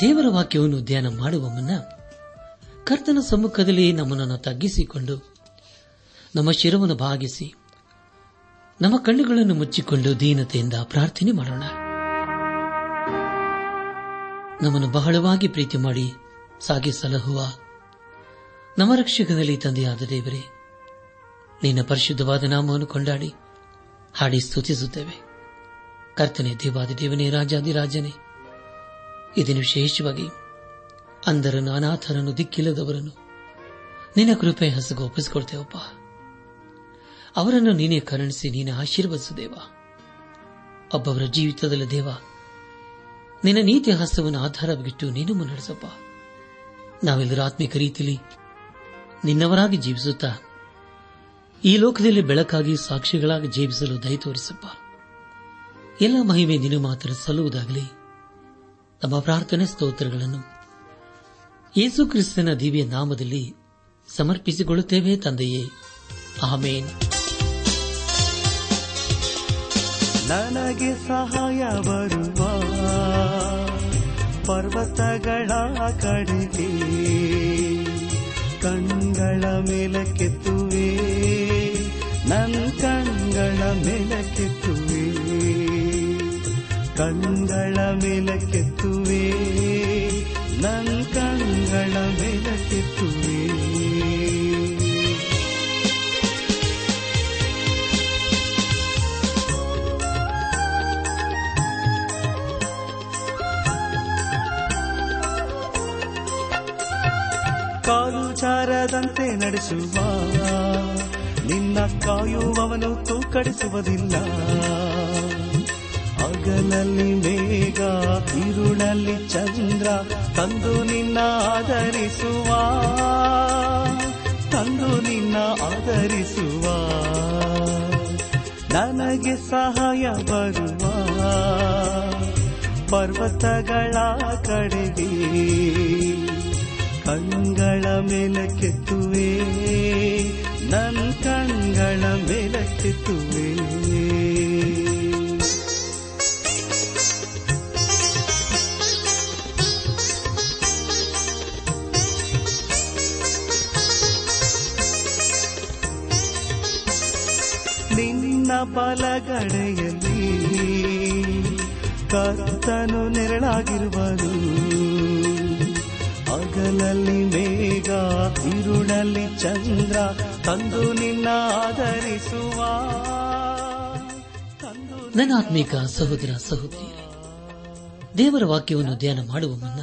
ದೇವರ ವಾಕ್ಯವನ್ನು ಧ್ಯಾನ ಮಾಡುವ ಮುನ್ನ ಕರ್ತನ ಸಮ್ಮುಖದಲ್ಲಿ ನಮ್ಮನ್ನು ತಗ್ಗಿಸಿಕೊಂಡು ನಮ್ಮ ಶಿರವನ್ನು ಭಾಗಿಸಿ ನಮ್ಮ ಕಣ್ಣುಗಳನ್ನು ಮುಚ್ಚಿಕೊಂಡು ದೀನತೆಯಿಂದ ಪ್ರಾರ್ಥನೆ ಮಾಡೋಣ. ನಮ್ಮನ್ನು ಬಹಳವಾಗಿ ಪ್ರೀತಿ ಮಾಡಿ ಸಾಗಿ ಸಲಹುವ ನಮ್ಮ ರಕ್ಷಕನಲ್ಲಿ ತಂದೆಯಾದ ದೇವರೇ, ನಿನ್ನ ಪರಿಶುದ್ಧವಾದ ನಾಮವನ್ನು ಕೊಂಡಾಡಿ ಹಾಡಿ ಸ್ತುತಿಸುತ್ತೇವೆ. ಕರ್ತನೆ ದೇವಾದಿ ದೇವನೇ ರಾಜಾದಿರಾಜನೇ ಇದನ್ನು ವಿಶೇಷವಾಗಿ ಅಂದರನ್ನು ಅನಾಥರನ್ನು ದಿಕ್ಕಿಲ್ಲದವರನ್ನು ನಿನ್ನ ಕೃಪೆ ಹಸಗು ಒಪ್ಪಿಸಿಕೊಳ್ತೇವಪ್ಪ. ಅವರನ್ನು ನೀನೇ ಕರುಣಿಸಿ, ನೀನೆ ಆಶೀರ್ವದಿಸು ದೇವ. ಒಬ್ಬವರ ಜೀವಿತದಲ್ಲಿ ದೇವ, ನಿನ್ನ ನೀತಿ ಹಸ್ತವನ್ನು ಆಧಾರವಾಗಿಟ್ಟು ನೀನು ಮುನ್ನಡೆಸಪ್ಪ ನಾವೆಲ್ಲರೂ ಆತ್ಮಿಕ ರೀತಿಯಲ್ಲಿ ನಿನ್ನವರಾಗಿ ಜೀವಿಸುತ್ತಾ, ಈ ಲೋಕದಲ್ಲಿ ಬೆಳಕಾಗಿ ಸಾಕ್ಷಿಗಳಾಗಿ ಜೀವಿಸಲು ದಯ ತೋರಿಸಪ್ಪ. ಎಲ್ಲ ಮಹಿಮೆ ನಿನ್ನ ಮಾತ್ರ ಸಲ್ಲುವುದಾಗಲಿ. ನಮ್ಮ ಪ್ರಾರ್ಥನೆ ಸ್ತೋತ್ರಗಳನ್ನು. ಯೇಸು ಕ್ರಿಸ್ತನ ದಿವ್ಯ ನಾಮದಲ್ಲಿ ಸಮರ್ಪಿಸಿಕೊಳ್ಳುತ್ತೇವೆ ತಂದೆಯೇ. ಆಮೇನ್. ನನಗೆ ಸಹಾಯ ಬರುವ ಪರ್ವತಗಳ ಕಡೆಗೆ ಕಣ್ಗಳ ಮೇಲಕ್ಕೆತ್ತುವೆ ನನ್ನ ಕಣ್ಗಳ ಮೇಲಕ್ಕೆತ್ತುವೆ ಕಣ್ಗಳ ಮೇಲಕ್ಕೆತ್ತುವೆ ನಡೆಸುವ ನಿನ್ನ ಕಾಯುವವನು ತೂಕಡಿಸುವುದಿಲ್ಲ. ಹಗಲಲ್ಲಿ ಮೇಘ ಇರುಳಲ್ಲಿ ಚಂದ್ರ ತಂದು ನಿನ್ನ ಆಧರಿಸುವ. ತಂದು ನಿನ್ನ ಆಧರಿಸುವ. ನನಗೆ ಸಹಾಯ ಬರುವ. ಪರ್ವತಗಳ ಕಡೆಗೆ ಮೇಲೆ ಮೇಲಕ್ಕೆತ್ತುವೆ ನನ್ ಕಣ್ಗಳ ಮೇಲಕ್ಕೆತ್ತುವೆ ನಿನ್ನ ಬಲಗಡೆಯಲ್ಲಿ ಕರ್ತನು ನೆರಳಾಗಿರುವನು. ಹಗಲಲ್ಲಿ ಮೇಘ ಇರುಳಲ್ಲಿ ಚಂದ್ರ ತಂದು ನಿನ್ನ ಆಧರಿಸುವ. ಆತ್ಮೀಕ ಸಹೋದರ ಸಹೋದರಿ, ದೇವರ ವಾಕ್ಯವನ್ನು ಧ್ಯಾನ ಮಾಡುವ ಮುನ್ನ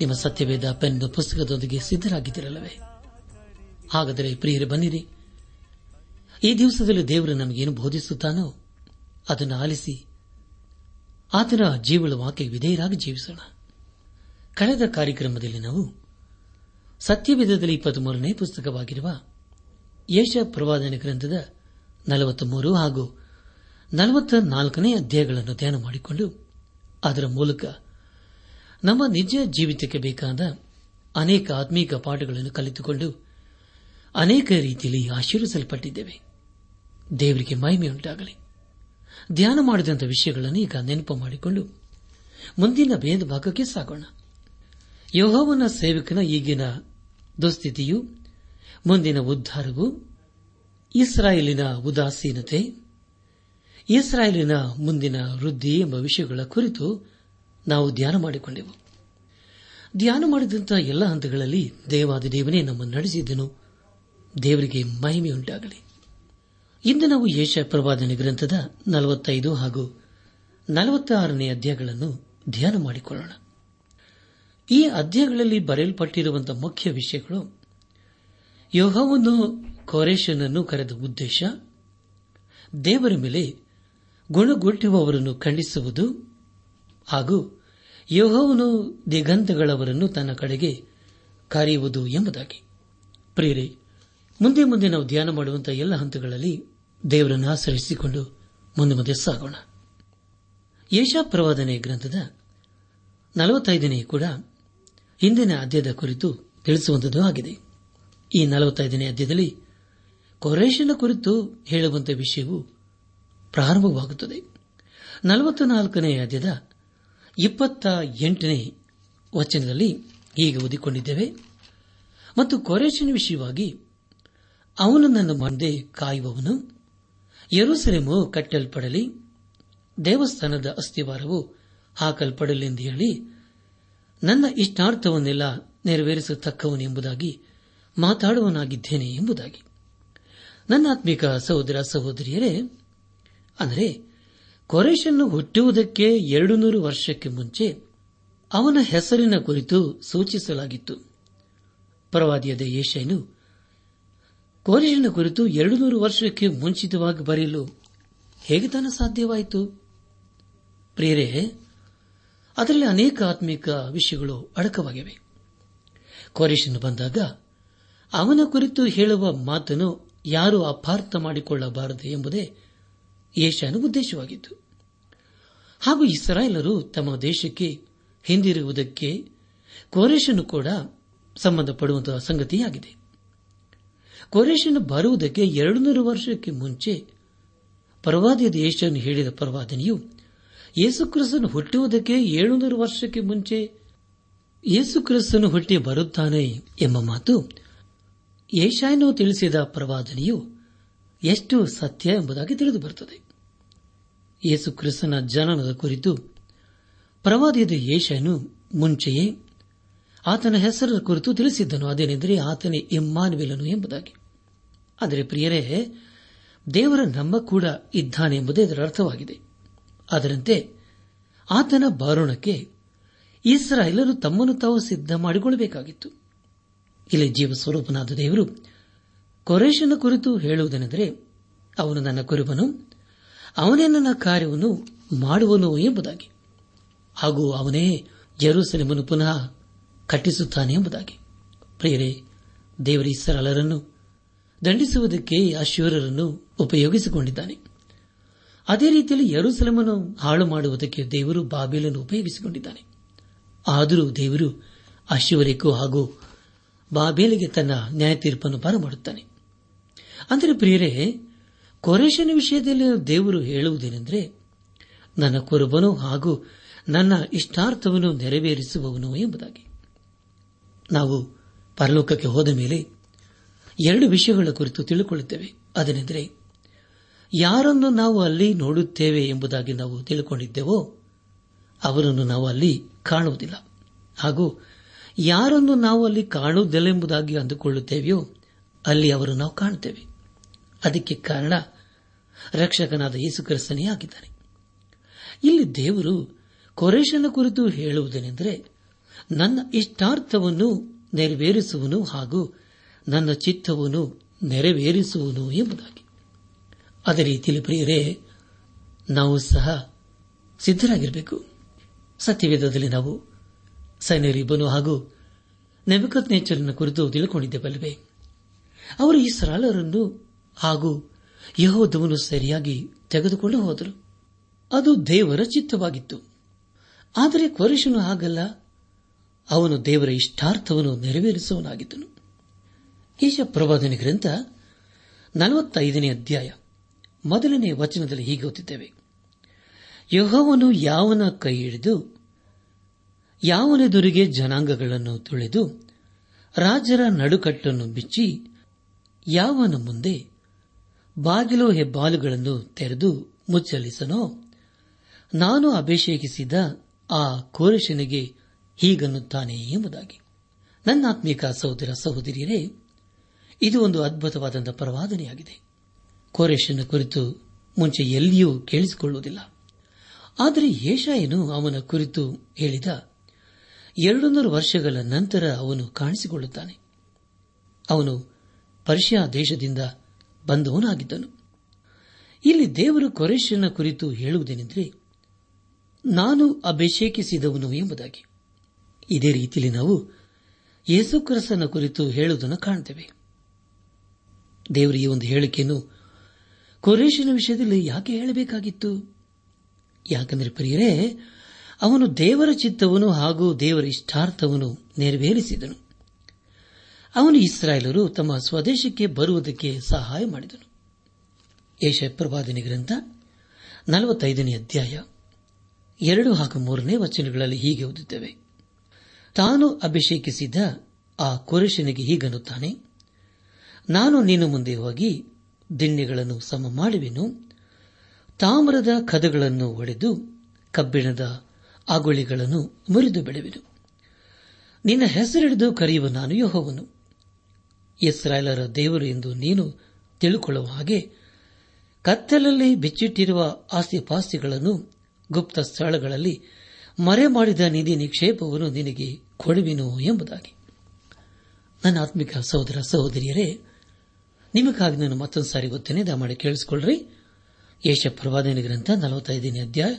ನಿಮ್ಮ ಸತ್ಯವೇದ ಪೆನ್ ಪುಸ್ತಕದೊಂದಿಗೆ ಸಿದ್ಧರಾಗಿದ್ದಿರಲ್ಲವೇ? ಹಾಗಾದರೆ ಪ್ರಿಯರು, ಬನ್ನಿರಿ. ಈ ದಿವಸದಲ್ಲಿ ದೇವರು ನಮಗೇನು ಬೋಧಿಸುತ್ತಾನೋ ಅದನ್ನು ಆಲಿಸಿ ಆತನ ಜೀವಳ ವಾಕ್ಯ ವಿಧೇಯರಾಗಿ ಜೀವಿಸೋಣ. ಕಳೆದ ಕಾರ್ಯಕ್ರಮದಲ್ಲಿ ನಾವು ಸತ್ಯವೇದದಲ್ಲಿ ಇಪ್ಪತ್ಮೂರನೇ ಪುಸ್ತಕವಾಗಿರುವ ಯಶ ಪ್ರವಾದನೆ ಗ್ರಂಥದ ನಲವತ್ಮೂರು ಹಾಗೂ ನಲವತ್ತ ನಾಲ್ಕನೇ ಅಧ್ಯಾಯಗಳನ್ನು ಧ್ಯಾನ ಮಾಡಿಕೊಂಡು ಅದರ ಮೂಲಕ ನಮ್ಮ ನಿಜ ಜೀವಿತಕ್ಕೆ ಬೇಕಾದ ಅನೇಕ ಆತ್ಮೀಕ ಪಾಠಗಳನ್ನು ಕಲಿತುಕೊಂಡು ಅನೇಕ ರೀತಿಯಲ್ಲಿ ಆಶೀರ್ವಿಸಲ್ಪಟ್ಟಿದ್ದೇವೆ. ದೇವರಿಗೆ ಮಹಿಮೆಯುಂಟಾಗಲಿ ಧ್ಯಾನ ಮಾಡಿದಂಥ ವಿಷಯಗಳನ್ನು ಈಗ ನೆನಪು ಮಾಡಿಕೊಂಡು ಮುಂದಿನ ಭೇದ ಭಾಗಕ್ಕೆ ಸಾಗೋಣ. ಯೋಹವನ ಸೇವಕನ ಈಗಿನ ದುಸ್ಥಿತಿಯು, ಮುಂದಿನ ಉದ್ಧಾರವು, ಇಸ್ರಾಯೇಲಿನ ಉದಾಸೀನತೆ, ಇಸ್ರಾಯೇಲಿನ ಮುಂದಿನ ವೃದ್ಧಿ ಎಂಬ ವಿಷಯಗಳ ಕುರಿತು ನಾವು ಧ್ಯಾನ ಮಾಡಿಕೊಂಡೆವು. ಧ್ಯಾನ ಮಾಡಿದಂತಹ ಎಲ್ಲ ಹಂತಗಳಲ್ಲಿ ದೇವಾದ ದೇವನೇ ನಮ್ಮನ್ನು ನಡೆಸಿದ್ದನು. ದೇವರಿಗೆ ಮಹಿಮೆಯುಂಟಾಗಲಿ. ಇಂದು ನಾವು ಯೇಷ ಪ್ರವಾದನೆ ಗ್ರಂಥದ ನಲವತ್ತೈದು ಹಾಗೂ ನಲವತ್ತಾರನೇ ಅಧ್ಯಾಯಗಳನ್ನು ಧ್ಯಾನ ಮಾಡಿಕೊಳ್ಳೋಣ. ಈ ಅಧ್ಯಾಯಗಳಲ್ಲಿ ಬರೆಯಲ್ಪಟ್ಟಿರುವಂತಹ ಮುಖ್ಯ ವಿಷಯಗಳು ಯೋಹವನ್ನು ಕೋರೇಶನನ್ನು ಕರೆದ ಉದ್ದೇಶ, ದೇವರ ಮೇಲೆ ಗುಣಗೊಟ್ಟುವವರನ್ನು ಖಂಡಿಸುವುದು ಹಾಗೂ ಯೋಹವನ್ನು ದಿಗಂತಗಳವರನ್ನು ತನ್ನ ಕಡೆಗೆ ಕರೆಯುವುದು ಎಂಬುದಾಗಿ. ಪ್ರಿಯರೇ, ಮುಂದೆ ಮುಂದೆ ನಾವು ಧ್ಯಾನ ಮಾಡುವಂತಹ ಎಲ್ಲ ಹಂತಗಳಲ್ಲಿ ದೇವರನ್ನು ಆಶ್ರಯಿಸಿಕೊಂಡು ಮುಂದೆ ಮುಂದೆ ಸಾಗೋಣ. ಯಶಾಪ್ರವಾದನೆ ಗ್ರಂಥದ ನಲವತ್ತೈದನೇ ಕೂಡ ಹಿಂದಿನ ಅಧ್ಯಯದ ಕುರಿತು ತಿಳಿಸುವಂತದ್ದು ಆಗಿದೆ. ಈ ನಲವತ್ತೈದನೇ ಅಧ್ಯಯದಲ್ಲಿ ಕೊರೇಶನ ಕುರಿತು ಹೇಳುವಂತಹ ವಿಷಯವು ಪ್ರಾರಂಭವಾಗುತ್ತದೆ. ನಲವತ್ತ ನಾಲ್ಕನೇ ಅಧ್ಯದ ಇಪ್ಪತ್ತ ಎಂಟನೇ ವಚನದಲ್ಲಿ ಹೀಗೆ ಓದಿಕೊಂಡಿದ್ದೇವೆ. ಮತ್ತು ಕೊರೇಶನ ವಿಷಯವಾಗಿ ಅವನು ನನ್ನ ಮುಂದೆ ಕಾಯುವವನು ಯರುಸೆಲೆಮು ಕಟ್ಟಲ್ಪಡಲಿ, ದೇವಸ್ಥಾನದ ಅಸ್ಥಿವಾರವು ಹಾಕಲ್ಪಡಲೆಂದು ಹೇಳಿ ನನ್ನ ಇಷ್ಟಾರ್ಥವನ್ನೆಲ್ಲ ನೆರವೇರಿಸತಕ್ಕವನು ಎಂಬುದಾಗಿ ಮಾತಾಡುವನಾಗಿದ್ದೇನೆ ಎಂಬುದಾಗಿ. ನನ್ನ ಆತ್ಮಿಕ ಸಹೋದರ ಸಹೋದರಿಯರೇ, ಅಂದರೆ ಕೊರೇಶನ್ನು ಹುಟ್ಟುವುದಕ್ಕೆ ಎರಡು ನೂರು ವರ್ಷಕ್ಕೆ ಮುಂಚೆ ಅವನ ಹೆಸರಿನ ಕುರಿತು ಸೂಚಿಸಲಾಗಿತ್ತು. ಪರವಾದಿಯಾದ ಏಷನು ಕೋರೇಶನ ಕುರಿತು ಎರಡು ನೂರು ವರ್ಷಕ್ಕೆ ಮುಂಚಿತವಾಗಿ ಬರೆಯಲು ಹೇಗೆ ತಾನ ಸಾಧ್ಯವಾಯಿತು? ಪ್ರಿಯರೇ ಅದರಲ್ಲಿ ಅನೇಕ ಆತ್ಮಿಕ ವಿಷಯಗಳು ಅಡಕವಾಗಿವೆ. ಕೊರೇಶನು ಬಂದಾಗ, ಅವನ ಕುರಿತು ಹೇಳುವ ಮಾತನ್ನು ಯಾರು ಅಪಾರ್ಥ ಮಾಡಿಕೊಳ್ಳಬಾರದು ಎಂಬುದೇ ಏಷಾನ ಉದ್ದೇಶವಾಗಿತ್ತು. ಹಾಗೂ ಇಸ್ರಾಯೇಲರು ತಮ್ಮ ದೇಶಕ್ಕೆ ಹಿಂದಿರುವುದಕ್ಕೆ ಕೋರೇಶನು ಕೂಡ ಸಂಬಂಧಪಡುವಂತಹ ಸಂಗತಿಯಾಗಿದೆ. ಕೋರೇಶನು ಬರುವುದಕ್ಕೆ ಎರಡು ನೂರು ವರ್ಷಕ್ಕೆ ಮುಂಚೆ ಪರವಾದಿಯ ದೇಶವನ್ನು ಹೇಳಿದ ಪರವಾದನೆಯು ಯೇಸುಕ್ರಿಸ್ತನು ಹುಟ್ಟುವುದಕ್ಕೆ ಏಳುನೂರು ವರ್ಷಕ್ಕೆ ಮುಂಚೆ ಯೇಸುಕ್ರಿಸ್ತನು ಹುಟ್ಟಿ ಬರುತ್ತಾನೆ ಎಂಬ ಮಾತು ಏಷಾಯನು ತಿಳಿಸಿದ ಪ್ರವಾದನೆಯು ಎಷ್ಟು ಸತ್ಯ ಎಂಬುದಾಗಿ ತಿಳಿದು ಬರುತ್ತದೆ ಯೇಸುಕ್ರಿಸ್ತನ ಜನನದ ಕುರಿತು ಪ್ರವಾದಿಯಾದ ಏಷಾಯನು ಮುಂಚೆಯೇ ಆತನ ಹೆಸರ ಕುರಿತು ತಿಳಿಸಿದ್ದನು. ಅದೇನೆಂದರೆ ಆತನೇ ಇಮ್ಮಾನುವೆಲನು ಎಂಬುದಾಗಿ. ಆದರೆ ಪ್ರಿಯರೇ, ದೇವರ ನಮ್ಮ ಕೂಡ ಇದ್ದಾನೆ ಎಂಬುದೇ ಇದರ ಅರ್ಥವಾಗಿದೆ. ಅದರಂತೆ ಆತನ ಬಾರೋಣಕ್ಕೆ ಇಸ್ರಾಯೇಲರು ತಮ್ಮನ್ನು ತಾವು ಸಿದ್ಧ ಮಾಡಿಕೊಳ್ಳಬೇಕಾಗಿತ್ತು. ಇಲ್ಲಿ ಜೀವ ಸ್ವರೂಪನಾದ ದೇವರು ಕೊರೇಶನ ಕುರಿತು ಹೇಳುವುದೆನೆಂದರೆ, ಅವನು ನನ್ನ ಕುರುಬನು, ಅವನೇ ನನ್ನ ಕಾರ್ಯವನ್ನು ಮಾಡುವನು ಎಂಬುದಾಗಿ. ಹಾಗೂ ಅವನೇ ಜೆರೂಸಲೇಮನ್ನು ಪುನಃ ಕಟ್ಟಿಸುತ್ತಾನೆ ಎಂಬುದಾಗಿ. ಪ್ರಿಯರೇ, ದೇವರ ಇಸ್ರಾಲರನ್ನು ದಂಡಿಸುವುದಕ್ಕೆ ಅಶ್ವರರನ್ನು ಉಪಯೋಗಿಸಿಕೊಂಡಿದ್ದಾನೆ. ಅದೇ ರೀತಿಯಲ್ಲಿ ಯರುಸಲಮನ್ನು ಹಾಳು ಮಾಡುವುದಕ್ಕೆ ದೇವರು ಬಾಬೇಲನ್ನು ಉಪಯೋಗಿಸಿಕೊಂಡಿದ್ದಾನೆ. ಆದರೂ ದೇವರು ಅಶ್ವರಿಗೂ ಹಾಗೂ ಬಾಬೇಲಿಗೆ ತನ್ನ ನ್ಯಾಯ ತೀರ್ಪನ್ನು ಬರಮಾಡುತ್ತಾನೆ. ಅಂದರೆ ಪ್ರಿಯರೇ ಕೊರೇಶನ ವಿಷಯದಲ್ಲಿ ದೇವರು ಹೇಳುವುದೇನೆಂದರೆ, ನನ್ನ ಕುರುಬನು ಹಾಗೂ ನನ್ನ ಇಷ್ಟಾರ್ಥವನ್ನು ನೆರವೇರಿಸುವವನು ಎಂಬುದಾಗಿ. ನಾವು ಪರಲೋಕಕ್ಕೆ ಹೋದ ಮೇಲೆ ಎರಡು ವಿಷಯಗಳ ಕುರಿತು ತಿಳಿದುಕೊಳ್ಳುತ್ತೇವೆ ಅದನೆಂದರೆ ಯಾರನ್ನು ನಾವು ಅಲ್ಲಿ ನೋಡುತ್ತೇವೆ ಎಂಬುದಾಗಿ ನಾವು ತಿಳಿದುಕೊಂಡಿದ್ದೇವೋ ಅವರನ್ನು ನಾವು ಅಲ್ಲಿ ಕಾಣುವುದಿಲ್ಲ. ಹಾಗೂ ಯಾರನ್ನು ನಾವು ಅಲ್ಲಿ ಕಾಣುವುದಿಲ್ಲ ಎಂಬುದಾಗಿ ಅಂದುಕೊಳ್ಳುತ್ತೇವೆಯೋ ಅಲ್ಲಿ ಅವರನ್ನು ನಾವು ಕಾಣುತ್ತೇವೆ. ಅದಕ್ಕೆ ಕಾರಣ ರಕ್ಷಕನಾದ ಯೇಸುಕ್ರಿಸ್ತನೇ ಆಗಿದ್ದಾನೆ. ಇಲ್ಲಿ ದೇವರು ಕೊರೇಶನ ಕುರಿತು ಹೇಳುವುದೇನೆಂದರೆ ನನ್ನ ಇಷ್ಟಾರ್ಥವನ್ನು ನೆರವೇರಿಸುವನು ಹಾಗೂ ನನ್ನ ಚಿತ್ತವನ್ನು ನೆರವೇರಿಸುವನು ಎಂಬುದಾಗಿ. ಅದೇ ರೀತಿಯಲ್ಲಿ ಪ್ರಿಯರೇ, ನಾವು ಸಹ ಸಿದ್ದರಾಗಿರಬೇಕು ಸತ್ಯವೇದದಲ್ಲಿ ನಾವು ಸೈನ್ಯರಿಬ್ಬನು ಹಾಗೂ ನೆಬಕತ್ ನೇಚರ್ನ ಕುರಿತು ತಿಳಿದುಕೊಂಡಿದ್ದೇವಲ್ಲವೆ ಅವರು ಈ ಸರಳರನ್ನು ಹಾಗೂ ಯಹೋದವನ್ನು ಸರಿಯಾಗಿ ತೆಗೆದುಕೊಂಡು ಹೋದರು. ಅದು ದೇವರ ಚಿತ್ತವಾಗಿತ್ತು. ಆದರೆ ಕೊರಿಶನು ಹಾಗಲ್ಲ. ಅವನು ದೇವರ ಇಷ್ಟಾರ್ಥವನ್ನು ನೆರವೇರಿಸುವನಾಗಿದ್ದನು ಈಶ ಗ್ರಂಥ ನಲವತ್ತೈದನೇ ಅಧ್ಯಾಯ. ಮೊದಲನೇ ವಚನದಲ್ಲಿ ಹೀಗೆ ಓದುತ್ತೇವೆ ಯಹೋವನು ಯಾವನ ಕೈ ಹಿಡಿದು ಯಾವನೆದುರಿಗೆ ಜನಾಂಗಗಳನ್ನು ತುಳಿದು, ರಾಜರ ನಡುಕಟ್ಟನ್ನು ಬಿಚ್ಚಿ, ಯಾವನ ಮುಂದೆ ಬಾಗಿಲು ಹೆಬ್ಬಾಲುಗಳನ್ನು ತೆರೆದು ಮುಚ್ಚಲಿಸನೋ, ನಾನು ಅಭಿಷೇಕಿಸಿದ ಆ ಕೋರಶನಿಗೆ ಹೀಗನ್ನುತ್ತಾನೆ ಎಂಬುದಾಗಿ. ನನ್ನಾತ್ಮೀಕ ಸಹೋದರ ಸಹೋದರಿಯರೇ, ಇದು ಒಂದು ಅದ್ಭುತವಾದಂತಹ ಪ್ರವಾದನೆಯಾಗಿದೆ. ಕೋರೇಶನ ಕುರಿತು ಮುಂಚೆ ಎಲ್ಲಿಯೂ ಕೇಳಿಸಿಕೊಳ್ಳುವುದಿಲ್ಲ. ಆದರೆ ಏಷಾಯನು ಅವನ ಕುರಿತು ಹೇಳಿದ ಎರಡು ನೂರು ವರ್ಷಗಳ ನಂತರ ಅವನು ಕಾಣಿಸಿಕೊಳ್ಳುತ್ತಾನೆ. ಅವನು ಪರ್ಷಿಯಾ ದೇಶದಿಂದ ಬಂದವನಾಗಿದ್ದನು. ಇಲ್ಲಿ ದೇವರು ಕೊರೇಶನ ಕುರಿತು ಹೇಳುವುದೇನೆಂದರೆ, ನಾನು ಅಭಿಷೇಕಿಸಿದವನು ಎಂಬುದಾಗಿ. ಇದೇ ರೀತಿಯಲ್ಲಿ ನಾವು ಯೇಸುಕ್ರಸನ ಕುರಿತು ಹೇಳುವುದನ್ನು ಕಾಣುತ್ತೇವೆ. ದೇವರ ಈ ಒಂದು ಹೇಳಿಕೆಯನ್ನು ಕೊರೇಶನ ವಿಷಯದಲ್ಲಿ ಯಾಕೆ ಹೇಳಬೇಕಾಗಿತ್ತು? ಯಾಕಂದರೆ ಪ್ರಿಯರೇ, ಅವನು ದೇವರ ಚಿತ್ತವನು ಹಾಗೂ ದೇವರ ಇಷ್ಟಾರ್ಥವನ್ನು ನೆರವೇರಿಸಿದನು. ಅವನು ಇಸ್ರಾಯೇಲರು ತಮ್ಮ ಸ್ವದೇಶಕ್ಕೆ ಬರುವುದಕ್ಕೆ ಸಹಾಯ ಮಾಡಿದನು. ಯಶಪ್ರವಾದನೆ ಪ್ರವಾದನೆ ಗ್ರಂಥ ನಲವತ್ತೈದನೇ ಅಧ್ಯಾಯ, ಎರಡು ಹಾಗೂ ಮೂರನೇ ವಚನಗಳಲ್ಲಿ ಹೀಗೆ ಓದುತ್ತೇವೆ. ತಾನು ಅಭಿಷೇಕಿಸಿದ್ದ ಆ ಕೊರೇಶನಿಗೆ ಹೀಗನ್ನುತ್ತಾನೆ, ನಾನು ನಿನ್ನ ಮುಂದೆ ಹೋಗಿ ದಿಣ್ಣೆಗಳನ್ನು ಸಮ ಮಾಡುವೆನು. ತಾಮ್ರದ ಕದಗಳನ್ನು ಒಡೆದು ಕಬ್ಬಿಣದ ಆಗುಳಿಗಳನ್ನು ಮುರಿದು ಬಿಡುವೆನು. ನಿನ್ನ ಹೆಸರಿಡಿದು ಕರೆಯುವ ನಾನು ಯೋಹವನು. ಇಸ್ರಾಯೇಲರ ದೇವರು ಎಂದು ನೀನು ತಿಳುಕೊಳ್ಳುವ ಹಾಗೆ ಕತ್ತಲಲ್ಲಿ ಬಿಚ್ಚಿಟ್ಟಿರುವ ಆಸ್ತಿಪಾಸ್ತಿಗಳನ್ನು ಗುಪ್ತ ಸ್ಥಳಗಳಲ್ಲಿ ಮರೆ ಮಾಡಿದ ನಿಧಿ ನಿಕ್ಷೇಪವನ್ನು ನಿನಗೆ ಕೊಡುವೆನು ಎಂಬುದಾಗಿ. ನನ್ನ ಆತ್ಮಿಕ ಸಹೋದರ ಸಹೋದರಿಯರೇ ನಿಮಗಾಗಿ ನಾನು ಮತ್ತೊಂದು ಸಾರಿ ಗೊತ್ತೇನೆ, ದಯಮಾಡಿ ಕೇಳಿಸಿಕೊಳ್ಳ್ರಿ. ಯೇಷ ಪ್ರವಾದನೆ ಗ್ರಂಥ ನಲವತ್ತೈದನೇ ಅಧ್ಯಾಯ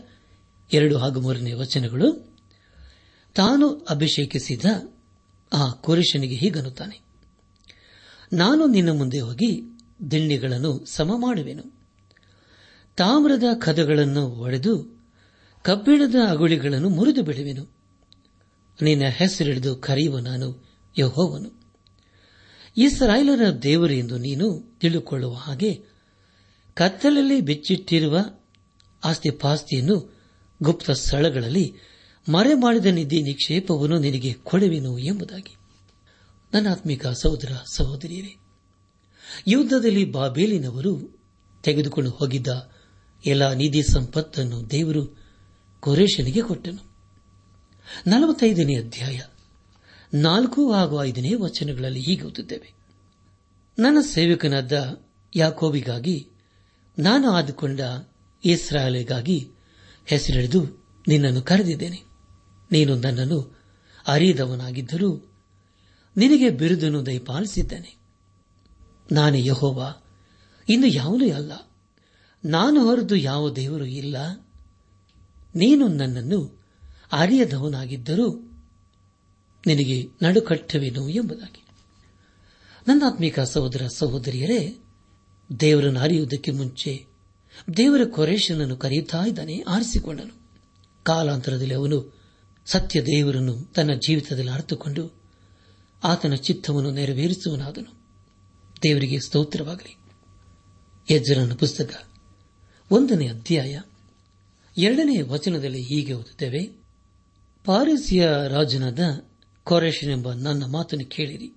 ಎರಡು ಹಾಗೂ ಮೂರನೇ ವಚನಗಳು. ತಾನು ಅಭಿಷೇಕಿಸಿದ ಆ ಕೋರಿಶನಿಗೆ ಹೀಗನ್ನುತ್ತಾನೆ, ನಾನು ನಿನ್ನ ಮುಂದೆ ಹೋಗಿ ದಿಣ್ಣಿಗಳನ್ನು ಸಮ ಮಾಡುವೆನು. ತಾಮ್ರದ ಕದಗಳನ್ನು ಒಡೆದು ಕಬ್ಬಿಣದ ಅಗುಳಿಗಳನ್ನು ಮುರಿದು ಬಿಡುವೆನು ನಿನ್ನ ಹೆಸರಿಡಿದು ಕರೆಯುವ ನಾನು ಯಹೋವನು. ಇಸ್ರಾಯೇಲರ ದೇವರು ಎಂದು ನೀನು ತಿಳಿದುಕೊಳ್ಳುವ ಹಾಗೆ ಕತ್ತಲಲ್ಲಿ ಬೆಚ್ಚಿಟ್ಟಿರುವ ಆಸ್ತಿಪಾಸ್ತಿಯನ್ನು ಗುಪ್ತ ಸ್ಥಳಗಳಲ್ಲಿ ಮರೆ ಮಾಡಿದ ನಿಧಿ ನಿಕ್ಷೇಪವನ್ನು ನಿನಗೆ ಕೊಡುವೆನು ಎಂಬುದಾಗಿ. ನನ್ನ ಆತ್ಮಿಕ ಸಹೋದರ ಸಹೋದರಿಯರೇ ಯುದ್ದದಲ್ಲಿ ಬಾಬೇಲಿನವರು ತೆಗೆದುಕೊಂಡು ಹೋಗಿದ್ದ ಎಲ್ಲ ನಿಧಿ ಸಂಪತ್ತನ್ನು ದೇವರು ಕೊರೇಶನಿಗೆ ಕೊಟ್ಟನು. ನಲವತ್ತೈದನೇ ಅಧ್ಯಾಯ. ನಾಲ್ಕು ಹಾಗೂ ಐದನೇ ವಚನಗಳಲ್ಲಿ ಹೀಗೆ ಓದುತ್ತೇವೆ. ನನ್ನ ಸೇವಕನಾದ ಯಾಕೋಬಿಗಾಗಿ ನಾನು ಆದುಕೊಂಡ ಇಸ್ರಾಯಲಿಗಾಗಿ ಹೆಸರಿಡಿದು ನಿನ್ನನ್ನು ಕರೆದಿದ್ದೇನೆ. ನೀನು ನನ್ನನ್ನು ಅರಿಯದವನಾಗಿದ್ದರೂ ನಿನಗೆ ಬಿರುದನ್ನು ದಯಪಾಲಿಸಿದ್ದೇನೆ. ನಾನೇ ಯಹೋವ. ಇನ್ನು ಯಾವುದೂ ಅಲ್ಲ. ನಾನು ಹೊರದು ಯಾವ ದೇವರು ಇಲ್ಲ. ನೀನು ನನ್ನನ್ನು ಅರಿಯದವನಾಗಿದ್ದರೂ ನಿನಗೆ ನಡುಕಟ್ಟವೇನು ಎಂಬುದಾಗಿ. ನನ್ನಾತ್ಮಿಕ ಸಹೋದರ ಸಹೋದರಿಯರೇ, ದೇವರನ್ನು ಅರಿಯುವುದಕ್ಕೆ ಮುಂಚೆ ದೇವರ ಕೊರೇಶನನ್ನು ಕರೆಯುತ್ತಾ ಇದ್ದಾನೆ, ಆರಿಸಿಕೊಂಡನು. ಕಾಲಾಂತರದಲ್ಲಿ ಅವನು ಸತ್ಯ ದೇವರನ್ನು ತನ್ನ ಜೀವಿತದಲ್ಲಿ ಅರ್ಥಕೊಂಡು ಆತನ ಚಿತ್ತವನ್ನು ನೆರವೇರಿಸುವನಾದನು. ದೇವರಿಗೆ ಸ್ತೋತ್ರವಾಗಲಿ. ಯಜ್ಜರನ ಪುಸ್ತಕ ಒಂದನೇ ಅಧ್ಯಾಯ ಎರಡನೇ ವಚನದಲ್ಲಿ ಹೀಗೆ ಓದುತ್ತೇವೆ, ಪಾರಸಿಯ ರಾಜನಾದ ಕೊರೇಶನೆಂಬ ನನ್ನ ಮಾತನ್ನು ಕೇಳಿರಿ.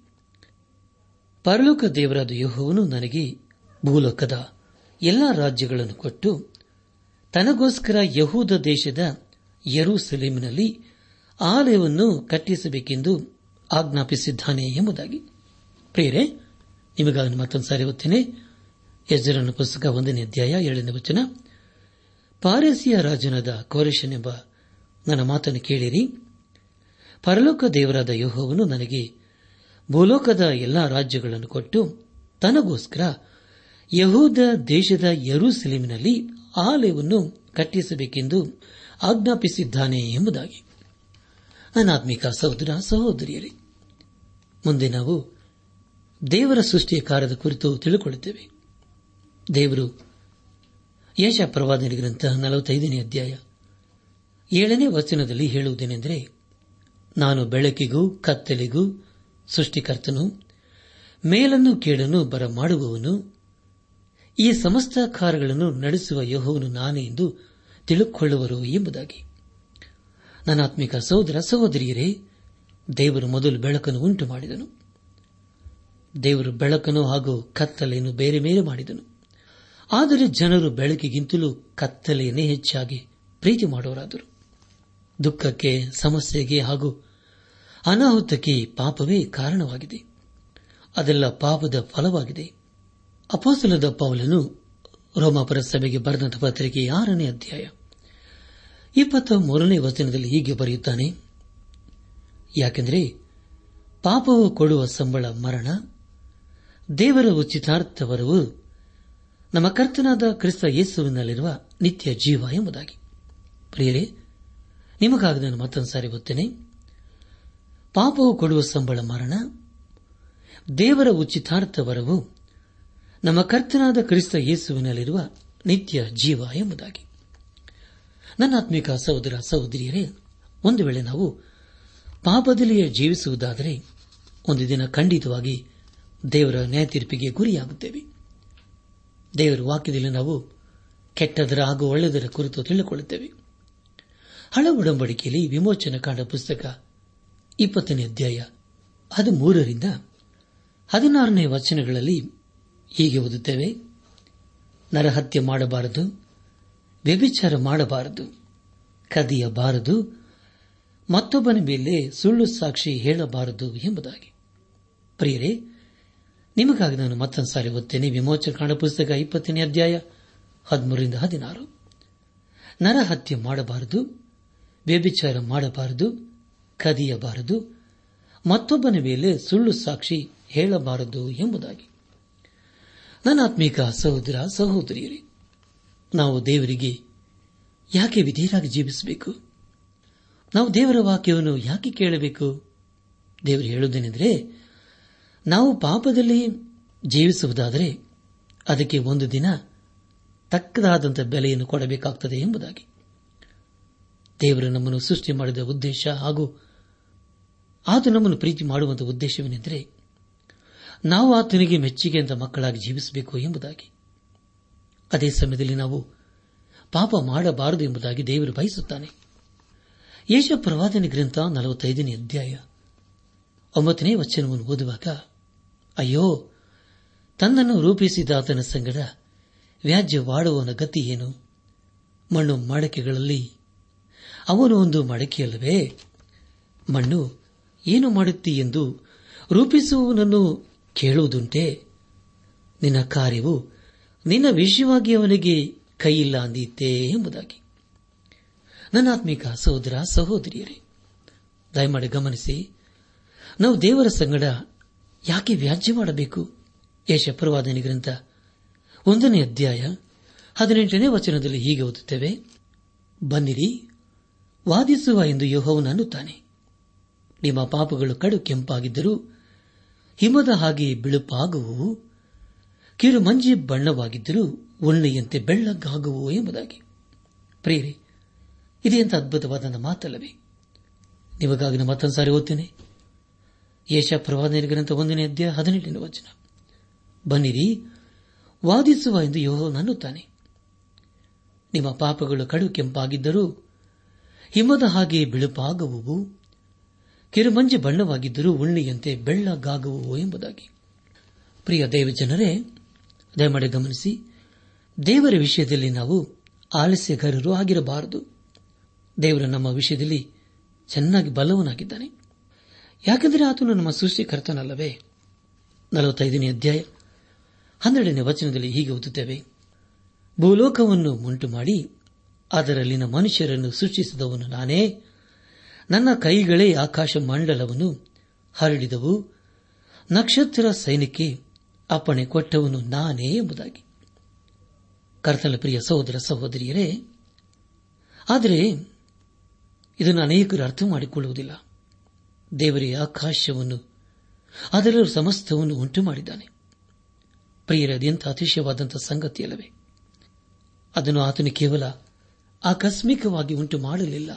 ಪರಲೋಕ ದೇವರಾದ ಯೋಹವನು ನನಗೆ ಭೂಲೋಕದ ಎಲ್ಲಾ ರಾಜ್ಯಗಳನ್ನು ಕೊಟ್ಟು ತನಗೋಸ್ಕರ ಯಹೂದ ದೇಶದ ಯರೂಸಲೇಮಿನಲ್ಲಿ ಆಲಯವನ್ನು ಕಟ್ಟಿಸಬೇಕೆಂದು ಆಜ್ಞಾಪಿಸಿದ್ದಾನೆ ಎಂಬುದಾಗಿ. ಪ್ರಿಯರೇ, ನಿಮಗಾಗಿ ಮತ್ತೊಂದು ಸಾರಿ ಓದ್ತೇನೆ. ಯಜರನ ಪುಸ್ತಕ ಒಂದನೇ ಅಧ್ಯಾಯ ಏಳನೇ ವಚನ. ಪಾರಸಿಯ ರಾಜನಾದ ಕೋರೇಶನೆಂಬ ನನ್ನ ಮಾತನ್ನು ಕೇಳಿರಿ. ಪರಲೋಕ ದೇವರಾದ ಯೋಹವನ್ನು ನನಗೆ, ಭೂಲೋಕದ ಎಲ್ಲಾ ರಾಜ್ಯಗಳನ್ನು ಕೊಟ್ಟು ತನಗೋಸ್ಕರ ಯಹೂದ ದೇಶದ ಯರೂಸೆಲೆಮಿನಲ್ಲಿ ಆಲಯವನ್ನು ಕಟ್ಟಿಸಬೇಕೆಂದು ಆಜ್ಞಾಪಿಸಿದ್ದಾನೆ ಎಂಬುದಾಗಿ. ಅನಾತ್ಮಿಕ ಸಹೋದರ ಸಹೋದರಿಯರೇ, ಮುಂದೆ ನಾವು ದೇವರ ಸೃಷ್ಟಿಯ ಕಾರ್ಯದ ಕುರಿತು ತಿಳಿದುಕೊಳ್ಳುತ್ತೇವೆ. ದೇವರು ಯಶ ಪ್ರವಾದನೆ ಗ್ರಂಥ ನಲವತ್ತೈದನೇ ಅಧ್ಯಾಯ ಏಳನೇ ವಚನದಲ್ಲಿ ಹೇಳುವುದೇನೆಂದರೆ ನಾನು ಬೆಳಕಿಗೂ ಕತ್ತಲಿಗೂ ಸೃಷ್ಟಿಕರ್ತನು, ಮೇಲನ್ನು ಬರ ಬರಮಾಡುವವನು. ಈ ಸಮಸ್ತ ಕಾರ್ಯಗಳನ್ನು ನಡೆಸುವ ಯೋಹವನ್ನು ನಾನೇ ಎಂದು ತಿಳಿದುಕೊಳ್ಳುವರು ಎಂಬುದಾಗಿ. ನನಾತ್ಮಿಕ ಸಹೋದರ ಸಹೋದರಿಯರೇ, ದೇವರು ಮೊದಲು ಬೆಳಕನ್ನು ಉಂಟು ಮಾಡಿದನು ದೇವರು ಬೆಳಕನ್ನು ಹಾಗೂ ಕತ್ತಲೆಯನ್ನು ಬೇರೆ ಬೇರೆ ಮಾಡಿದನು. ಆದರೆ ಜನರು ಬೆಳಕಿಗಿಂತಲೂ ಕತ್ತಲೆಯನ್ನೇ ಹೆಚ್ಚಾಗಿ ಪ್ರೀತಿ ಮಾಡುವರಾದರು ದುಃಖಕ್ಕೆ, ಸಮಸ್ಯೆಗೆ ಹಾಗೂ ಅನಾಹುತಕ್ಕೆ ಪಾಪವೇ ಕಾರಣವಾಗಿದೆ. ಅದೆಲ್ಲ ಪಾಪದ ಫಲವಾಗಿದೆ. ಅಪೋಸಲದ ಪೌಲನು ರೋಮಾಪುರ ಸಭೆಗೆ ಬರೆದ ಪತ್ರಿಕೆ ಆರನೇ ಅಧ್ಯಾಯ ಇಪ್ಪತ್ತ ಮೂರನೇ ವಚನದಲ್ಲಿ ಹೀಗೆ ಬರೆಯುತ್ತಾನೆ, ಯಾಕೆಂದರೆ ಪಾಪವು ಕೊಡುವ ಸಂಬಳ ಮರಣ, ದೇವರ ಉಚಿತಾರ್ಥವರವು ನಮ್ಮ ಕರ್ತನಾದ ಕ್ರಿಸ್ತ ಯೇಸುವಿನಲ್ಲಿರುವ ನಿತ್ಯ ಜೀವ ಎಂಬುದಾಗಿ. ಪ್ರಿಯರೇ ನಿಮಗಾಗಿ ನಾನು ಮತ್ತೊಂದು ಸಾರಿ ಗೊತ್ತೇನೆ. ಪಾಪವು ಕೊಡುವ ಸಂಬಳ ಮರಣ, ದೇವರ ಉಚಿತಾರ್ಥವರವು ನಮ್ಮ ಕರ್ತನಾದ ಕ್ರಿಸ್ತ ಯೇಸುವಿನಲ್ಲಿರುವ ನಿತ್ಯ ಜೀವ ಎಂಬುದಾಗಿ. ನನ್ನ ಆತ್ಮಿಕ ಸಹೋದರ, ಸಹೋದರಿಯರೇ, ಒಂದು ವೇಳೆ ನಾವು ಪಾಪದಲ್ಲಿಯೇ ಜೀವಿಸುವುದಾದರೆ, ಒಂದು ದಿನ ಖಂಡಿತವಾಗಿ ದೇವರ ನ್ಯಾಯ ತೀರ್ಪಿಗೆ ಗುರಿಯಾಗುತ್ತೇವೆ. ದೇವರ ವಾಕ್ಯದಲ್ಲಿ ನಾವು ಕೆಟ್ಟದರ ಹಾಗೂ ಒಳ್ಳೆಯದರ ಕುರಿತು ತಿಳಿದುಕೊಳ್ಳುತ್ತೇವೆ. ಹಳ ಉಡಂಬಡಿಕೆಯಲ್ಲಿ ವಿಮೋಚನ ಕಾಂಡ ಪುಸ್ತಕ ಇಪ್ಪತ್ತನೇ ಅಧ್ಯಾಯ ಹದಿಮೂರರಿಂದ ಹದಿನಾರನೇ ವಚನಗಳಲ್ಲಿ ಹೀಗೆ ಓದುತ್ತೇವೆ. ನರಹತ್ಯೆ ಮಾಡಬಾರದು, ವ್ಯಭಿಚಾರ ಮಾಡಬಾರದು, ಕದಿಯಬಾರದು, ಮತ್ತೊಬ್ಬನ ಮೇಲೆ ಸುಳ್ಳು ಸಾಕ್ಷಿ ಹೇಳಬಾರದು ಎಂಬುದಾಗಿ. ಪ್ರಿಯರೇ, ನಿಮಗಾಗಿ ನಾನು ಮತ್ತೊಂದು ಸಾರಿ ಓದ್ತೇನೆ ವಿಮೋಚನ ಕಾಂಡ ಪುಸ್ತಕ ಇಪ್ಪತ್ತನೇ ಅಧ್ಯಾಯ ಹದಿಮೂರರಿಂದ ಹದಿನಾರು. ನರಹತ್ಯೆ ಮಾಡಬಾರದು ವ್ಯಭಿಚಾರ ಮಾಡಬಾರದು, ಕದಿಯಬಾರದು, ಮತ್ತೊಬ್ಬನ ಮೇಲೆ ಸುಳ್ಳು ಸಾಕ್ಷಿ ಹೇಳಬಾರದು ಎಂಬುದಾಗಿ. ನನ್ನ ಆತ್ಮೀಕ ಸಹೋದರ, ಸಹೋದರಿಯರೇ, ನಾವು ದೇವರಿಗೆ ಯಾಕೆ ವಿಧೇಯರಾಗಿ ಜೀವಿಸಬೇಕು? ನಾವು ದೇವರ ವಾಕ್ಯವನ್ನು ಯಾಕೆ ಕೇಳಬೇಕು? ದೇವರು ಹೇಳುವುದೇನೆಂದರೆ, ನಾವು ಪಾಪದಲ್ಲಿ ಜೀವಿಸುವುದಾದರೆ ಅದಕ್ಕೆ ಒಂದು ದಿನ ತಕ್ಕದಾದಂಥ ಬೆಲೆಯನ್ನು ಕೊಡಬೇಕಾಗುತ್ತದೆ ಎಂಬುದಾಗಿ. ದೇವರು ನಮ್ಮನ್ನು ಸೃಷ್ಟಿ ಮಾಡಿದ ಉದ್ದೇಶ ಹಾಗೂ ಆತ ನಮ್ಮನ್ನು ಪ್ರೀತಿ ಮಾಡುವಂತಹ ಉದ್ದೇಶವೇನೆಂದರೆ ನಾವು ಆತನಿಗೆ ಮೆಚ್ಚುಗೆಯಿಂದ ಮಕ್ಕಳಾಗಿ ಜೀವಿಸಬೇಕು ಎಂಬುದಾಗಿ. ಅದೇ ಸಮಯದಲ್ಲಿ ನಾವು ಪಾಪ ಮಾಡಬಾರದು ಎಂಬುದಾಗಿ ದೇವರು ಬಯಸುತ್ತಾನೆ. ಯೇಷ ಪ್ರವಾದನೆ ಗ್ರಂಥ ನಲವತ್ತೈದನೇ ಅಧ್ಯಾಯ ಒಂಬತ್ತನೇ ವಚನವನ್ನು ಓದುವಾಗ, ಅಯ್ಯೋ, ತನ್ನನ್ನು ರೂಪಿಸಿದ ಆತನ ಸಂಗಡ ವ್ಯಾಜ್ಯವಾಡುವವನ ಗತಿ ಏನು? ಮಣ್ಣು ಮಡಕೆಗಳಲ್ಲಿ ಅವನು ಒಂದು ಮಡಕೆಯಲ್ಲವೇ? ಮಣ್ಣು, ಏನು ಮಾಡುತ್ತಿ ಎಂದು ರೂಪಿಸುವವನನ್ನು ಕೇಳುವುದುಂಟೆ. ನಿನ್ನ ಕಾರ್ಯವು ನಿನ್ನ ವಿಷಯವಾಗಿ ಅವನಿಗೆ ಕೈಯಿಲ್ಲ ಅಂದಿದ್ದೇ ಎಂಬುದಾಗಿ. ನನ್ನಾತ್ಮಿಕ ಸಹೋದರ, ಸಹೋದರಿಯರೇ, ದಯಮಾಡಿ ಗಮನಿಸಿ, ನಾವು ದೇವರ ಸಂಗಡ ಯಾಕೆ ವ್ಯಾಜ್ಯ ಮಾಡಬೇಕು? ಯಶಪ್ರವಾದನೆ ಗ್ರಂಥ ಒಂದನೇ ಅಧ್ಯಾಯ ಹದಿನೆಂಟನೇ ವಚನದಲ್ಲಿ ಹೀಗೆ ಓದುತ್ತೇವೆ, ಬನ್ನಿರಿ ವಾದಿಸುವ ಎಂದು ಯೋಹವನು ಅನ್ನುತ್ತಾನೆ. ನಿಮ್ಮ ಪಾಪಗಳು ಕಡು ಕೆಂಪಾಗಿದ್ದರೂ ಹಿಮದ ಹಾಗೆ ಬಿಳುಪಾಗುವು ಕಿರು ಮಂಜಿ ಬಣ್ಣವಾಗಿದ್ದರೂ ಉಣ್ಣೆಯಂತೆ ಬೆಳ್ಳಗಾಗುವು ಎಂಬುದಾಗಿ. ಪ್ರೇರಿ ಇದೆಂತ ಅದ್ಭುತವಾದ ಮಾತಲ್ಲವೇ? ನಿಮಗಾಗಿ ಮತ್ತೊಂದು ಸಾರಿ ಓದ್ತೇನೆ. ಯೇಷ ಪ್ರವಾದನೆ ಗ್ರಂಥ ಒಂದನೇ ಅಧ್ಯಾಯ ಹದಿನೆಂಟನೇ ವಚನ. ಬನ್ನಿರಿ, ವಾದಿಸುವ ಎಂದು ಯೋಹೋ ಅನ್ನುತ್ತಾನೆ. ನಿಮ್ಮ ಪಾಪಗಳು ಕಡು ಕೆಂಪಾಗಿದ್ದರೂ ಹಿಮದ ಹಾಗೆ ಬಿಳುಪಾಗುವು ಕಿರುಮಂಜಿ ಬಣ್ಣವಾಗಿದ್ದರೂ ಉಣ್ಣೆಯಂತೆ ಬೆಳ್ಳಗಾಗುವು ಎಂಬುದಾಗಿ. ಪ್ರಿಯ ದೇವಜನರೇ, ದಯಮಾಡಿ ಗಮನಿಸಿ, ದೇವರ ವಿಷಯದಲ್ಲಿ ನಾವು ಆಲಸ್ಯಗಾರರು ಆಗಿರಬಾರದು. ದೇವರು ನಮ್ಮ ವಿಷಯದಲ್ಲಿ ಚೆನ್ನಾಗಿ ಬಲವನಾಗಿದ್ದಾನೆ. ಯಾಕೆಂದರೆ ಆತನು ನಮ್ಮ ಸೃಷ್ಟಿಕರ್ತನಲ್ಲವೇ? ನಲವತ್ತೈದನೇ ಅಧ್ಯಾಯ, ಹನ್ನೆರಡನೇ ವಚನದಲ್ಲಿ ಹೀಗೆ ಓದುತ್ತೇವೆ. ಭೂಲೋಕವನ್ನು ಉಂಟು ಮಾಡಿ ಅದರಲ್ಲಿನ ಮನುಷ್ಯರನ್ನು ಸೃಷ್ಟಿಸಿದವನು ನಾನೇ. ನನ್ನ ಕೈಗಳೇ ಆಕಾಶ ಮಂಡಲವನ್ನು ಹರಡಿದವು. ನಕ್ಷತ್ರ ಸೈನಿಕೆ ಅಪ್ಪಣೆ ಕೊಟ್ಟವನು ನಾನೇ ಎಂಬುದಾಗಿ. ಕರ್ತನ ಪ್ರಿಯ ಸಹೋದರ ಸಹೋದರಿಯರೇ, ಆದರೆ ಇದನ್ನು ಅನೇಕರು ಅರ್ಥ ಮಾಡಿಕೊಳ್ಳುವುದಿಲ್ಲ ದೇವರೇ ಆಕಾಶವನ್ನು ಅದರಲ್ಲೂ ಸಮಸ್ತವನ್ನು ಉಂಟು ಮಾಡಿದ್ದಾನೆ ಪ್ರಿಯರದೆಂಥ ಅತಿಶಯವಾದಂಥ ಸಂಗತಿಯಲ್ಲವೇ? ಅದನ್ನು ಆತನು ಕೇವಲ ಆಕಸ್ಮಿಕವಾಗಿ ಉಂಟು ಮಾಡಲಿಲ್ಲ.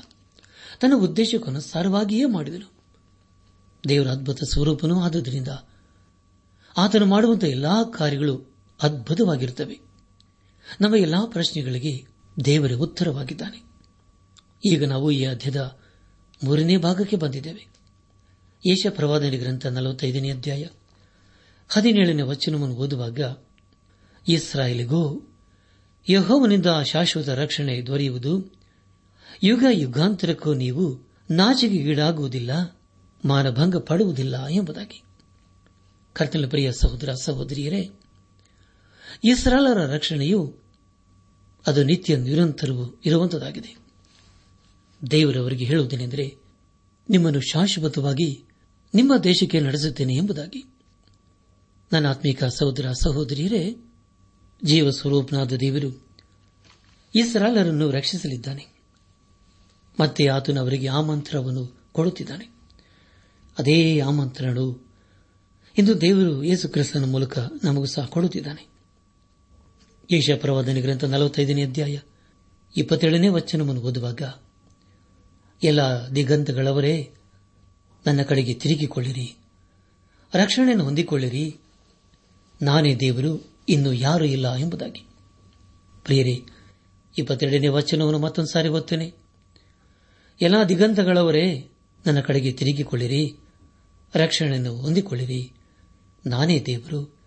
ತನ್ನ ಉದ್ದೇಶಕ್ಕನುಸಾರವಾಗಿಯೇ ಮಾಡಿದನು ದೇವರ ಅದ್ಭುತ ಸ್ವರೂಪನೂ ಆದುದರಿಂದ ಆತನು ಮಾಡುವಂತಹ ಎಲ್ಲಾ ಕಾರ್ಯಗಳು ಅದ್ಭುತವಾಗಿರುತ್ತವೆ. ನಮ್ಮ ಎಲ್ಲಾ ಪ್ರಶ್ನೆಗಳಿಗೆ ದೇವರ ಉತ್ತರವಾಗಿದ್ದಾನೆ. ಈಗ ನಾವು ಈ ಅಧ್ಯದ ಮೂರನೇ ಭಾಗಕ್ಕೆ ಬಂದಿದ್ದೇವೆ. ಯೇಷ ಪ್ರವಾದನೆ ಗ್ರಂಥ ನಲವತ್ತೈದನೇ ಅಧ್ಯಾಯ ಹದಿನೇಳನೇ ವಚನವನ್ನು ಓದುವಾಗ ಇಸ್ರಾಯೇಲಿಗೂ ಯಹೋವನಿಂದ ಶಾಶ್ವತ ರಕ್ಷಣೆ ದೊರೆಯುವುದು. ಯುಗ ಯುಗಾಂತರಕ್ಕೂ ನೀವು ನಾಚಿಕೆಗೀಡಾಗುವುದಿಲ್ಲ ಮಾನಭಂಗ ಪಡುವುದಿಲ್ಲ ಎಂಬುದಾಗಿ. ಕರ್ತನ ಪ್ರಿಯ ಸಹೋದರ ಸಹೋದರಿಯರೇ ಇಸ್ರಾಲರ ರಕ್ಷಣೆಯು ಅದು ನಿತ್ಯ ನಿರಂತರವೂ ಇರುವಂತದಾಗಿದೆ. ದೇವರವರಿಗೆ ಹೇಳುವುದೇನೆಂದರೆ, ನಿಮ್ಮನ್ನು ಶಾಶ್ವತವಾಗಿ ನಿಮ್ಮ ದೇಶಕ್ಕೆ ನಡೆಸುತ್ತೇನೆ ಎಂಬುದಾಗಿ. ನನ್ನ ಆತ್ಮೀಕ ಸಹೋದರ ಸಹೋದರಿಯರೇ ಜೀವ ಸ್ವರೂಪನಾದ ದೇವರು ಇಸ್ರಾಲರನ್ನು ರಕ್ಷಿಸಲಿದ್ದಾನೆ. ಮತ್ತೆ ಆತನು ಅವರಿಗೆ ಆಮಂತ್ರವನ್ನು ಕೊಡುತ್ತಿದ್ದಾನೆ. ಅದೇ ಆಮಂತ್ರಣವು ಇಂದು ದೇವರು ಯೇಸು ಕ್ರಿಸ್ತನ ಮೂಲಕ ನಮಗೂ ಸಹ ಕೊಡುತ್ತಿದ್ದಾನೆ. ಏಷ್ಯಾ ಪ್ರವಾದನೆ ಗ್ರಂಥ ನಲವತ್ತೈದನೇ ಅಧ್ಯಾಯ ಇಪ್ಪತ್ತೇಳನೇ ವಚನವನ್ನು ಓದುವಾಗ, ಎಲ್ಲ ದಿಗಂತಗಳವರೇ, ನನ್ನ ಕಡೆಗೆ ತಿರುಗಿಕೊಳ್ಳಿರಿ, ರಕ್ಷಣೆಯನ್ನು ಹೊಂದಿಕೊಳ್ಳಿರಿ. ನಾನೇ ದೇವರು ಇನ್ನು ಯಾರೂ ಇಲ್ಲ ಎಂಬುದಾಗಿ. ಪ್ರಿಯರೇ, ಇಪ್ಪತ್ತೆರಡನೇ ವಚನವನ್ನು ಮತ್ತೊಂದು ಸಾರಿ ಓದ್ತೇನೆ. ಎಲ್ಲ ದಿಗಂತಗಳವರೇ, ನನ್ನ ಕಡೆಗೆ ತಿರುಗಿಕೊಳ್ಳಿರಿ. ರಕ್ಷಣೆಯನ್ನು ಹೊಂದಿಕೊಳ್ಳಿರಿ. ನಾನೇ ದೇವರು.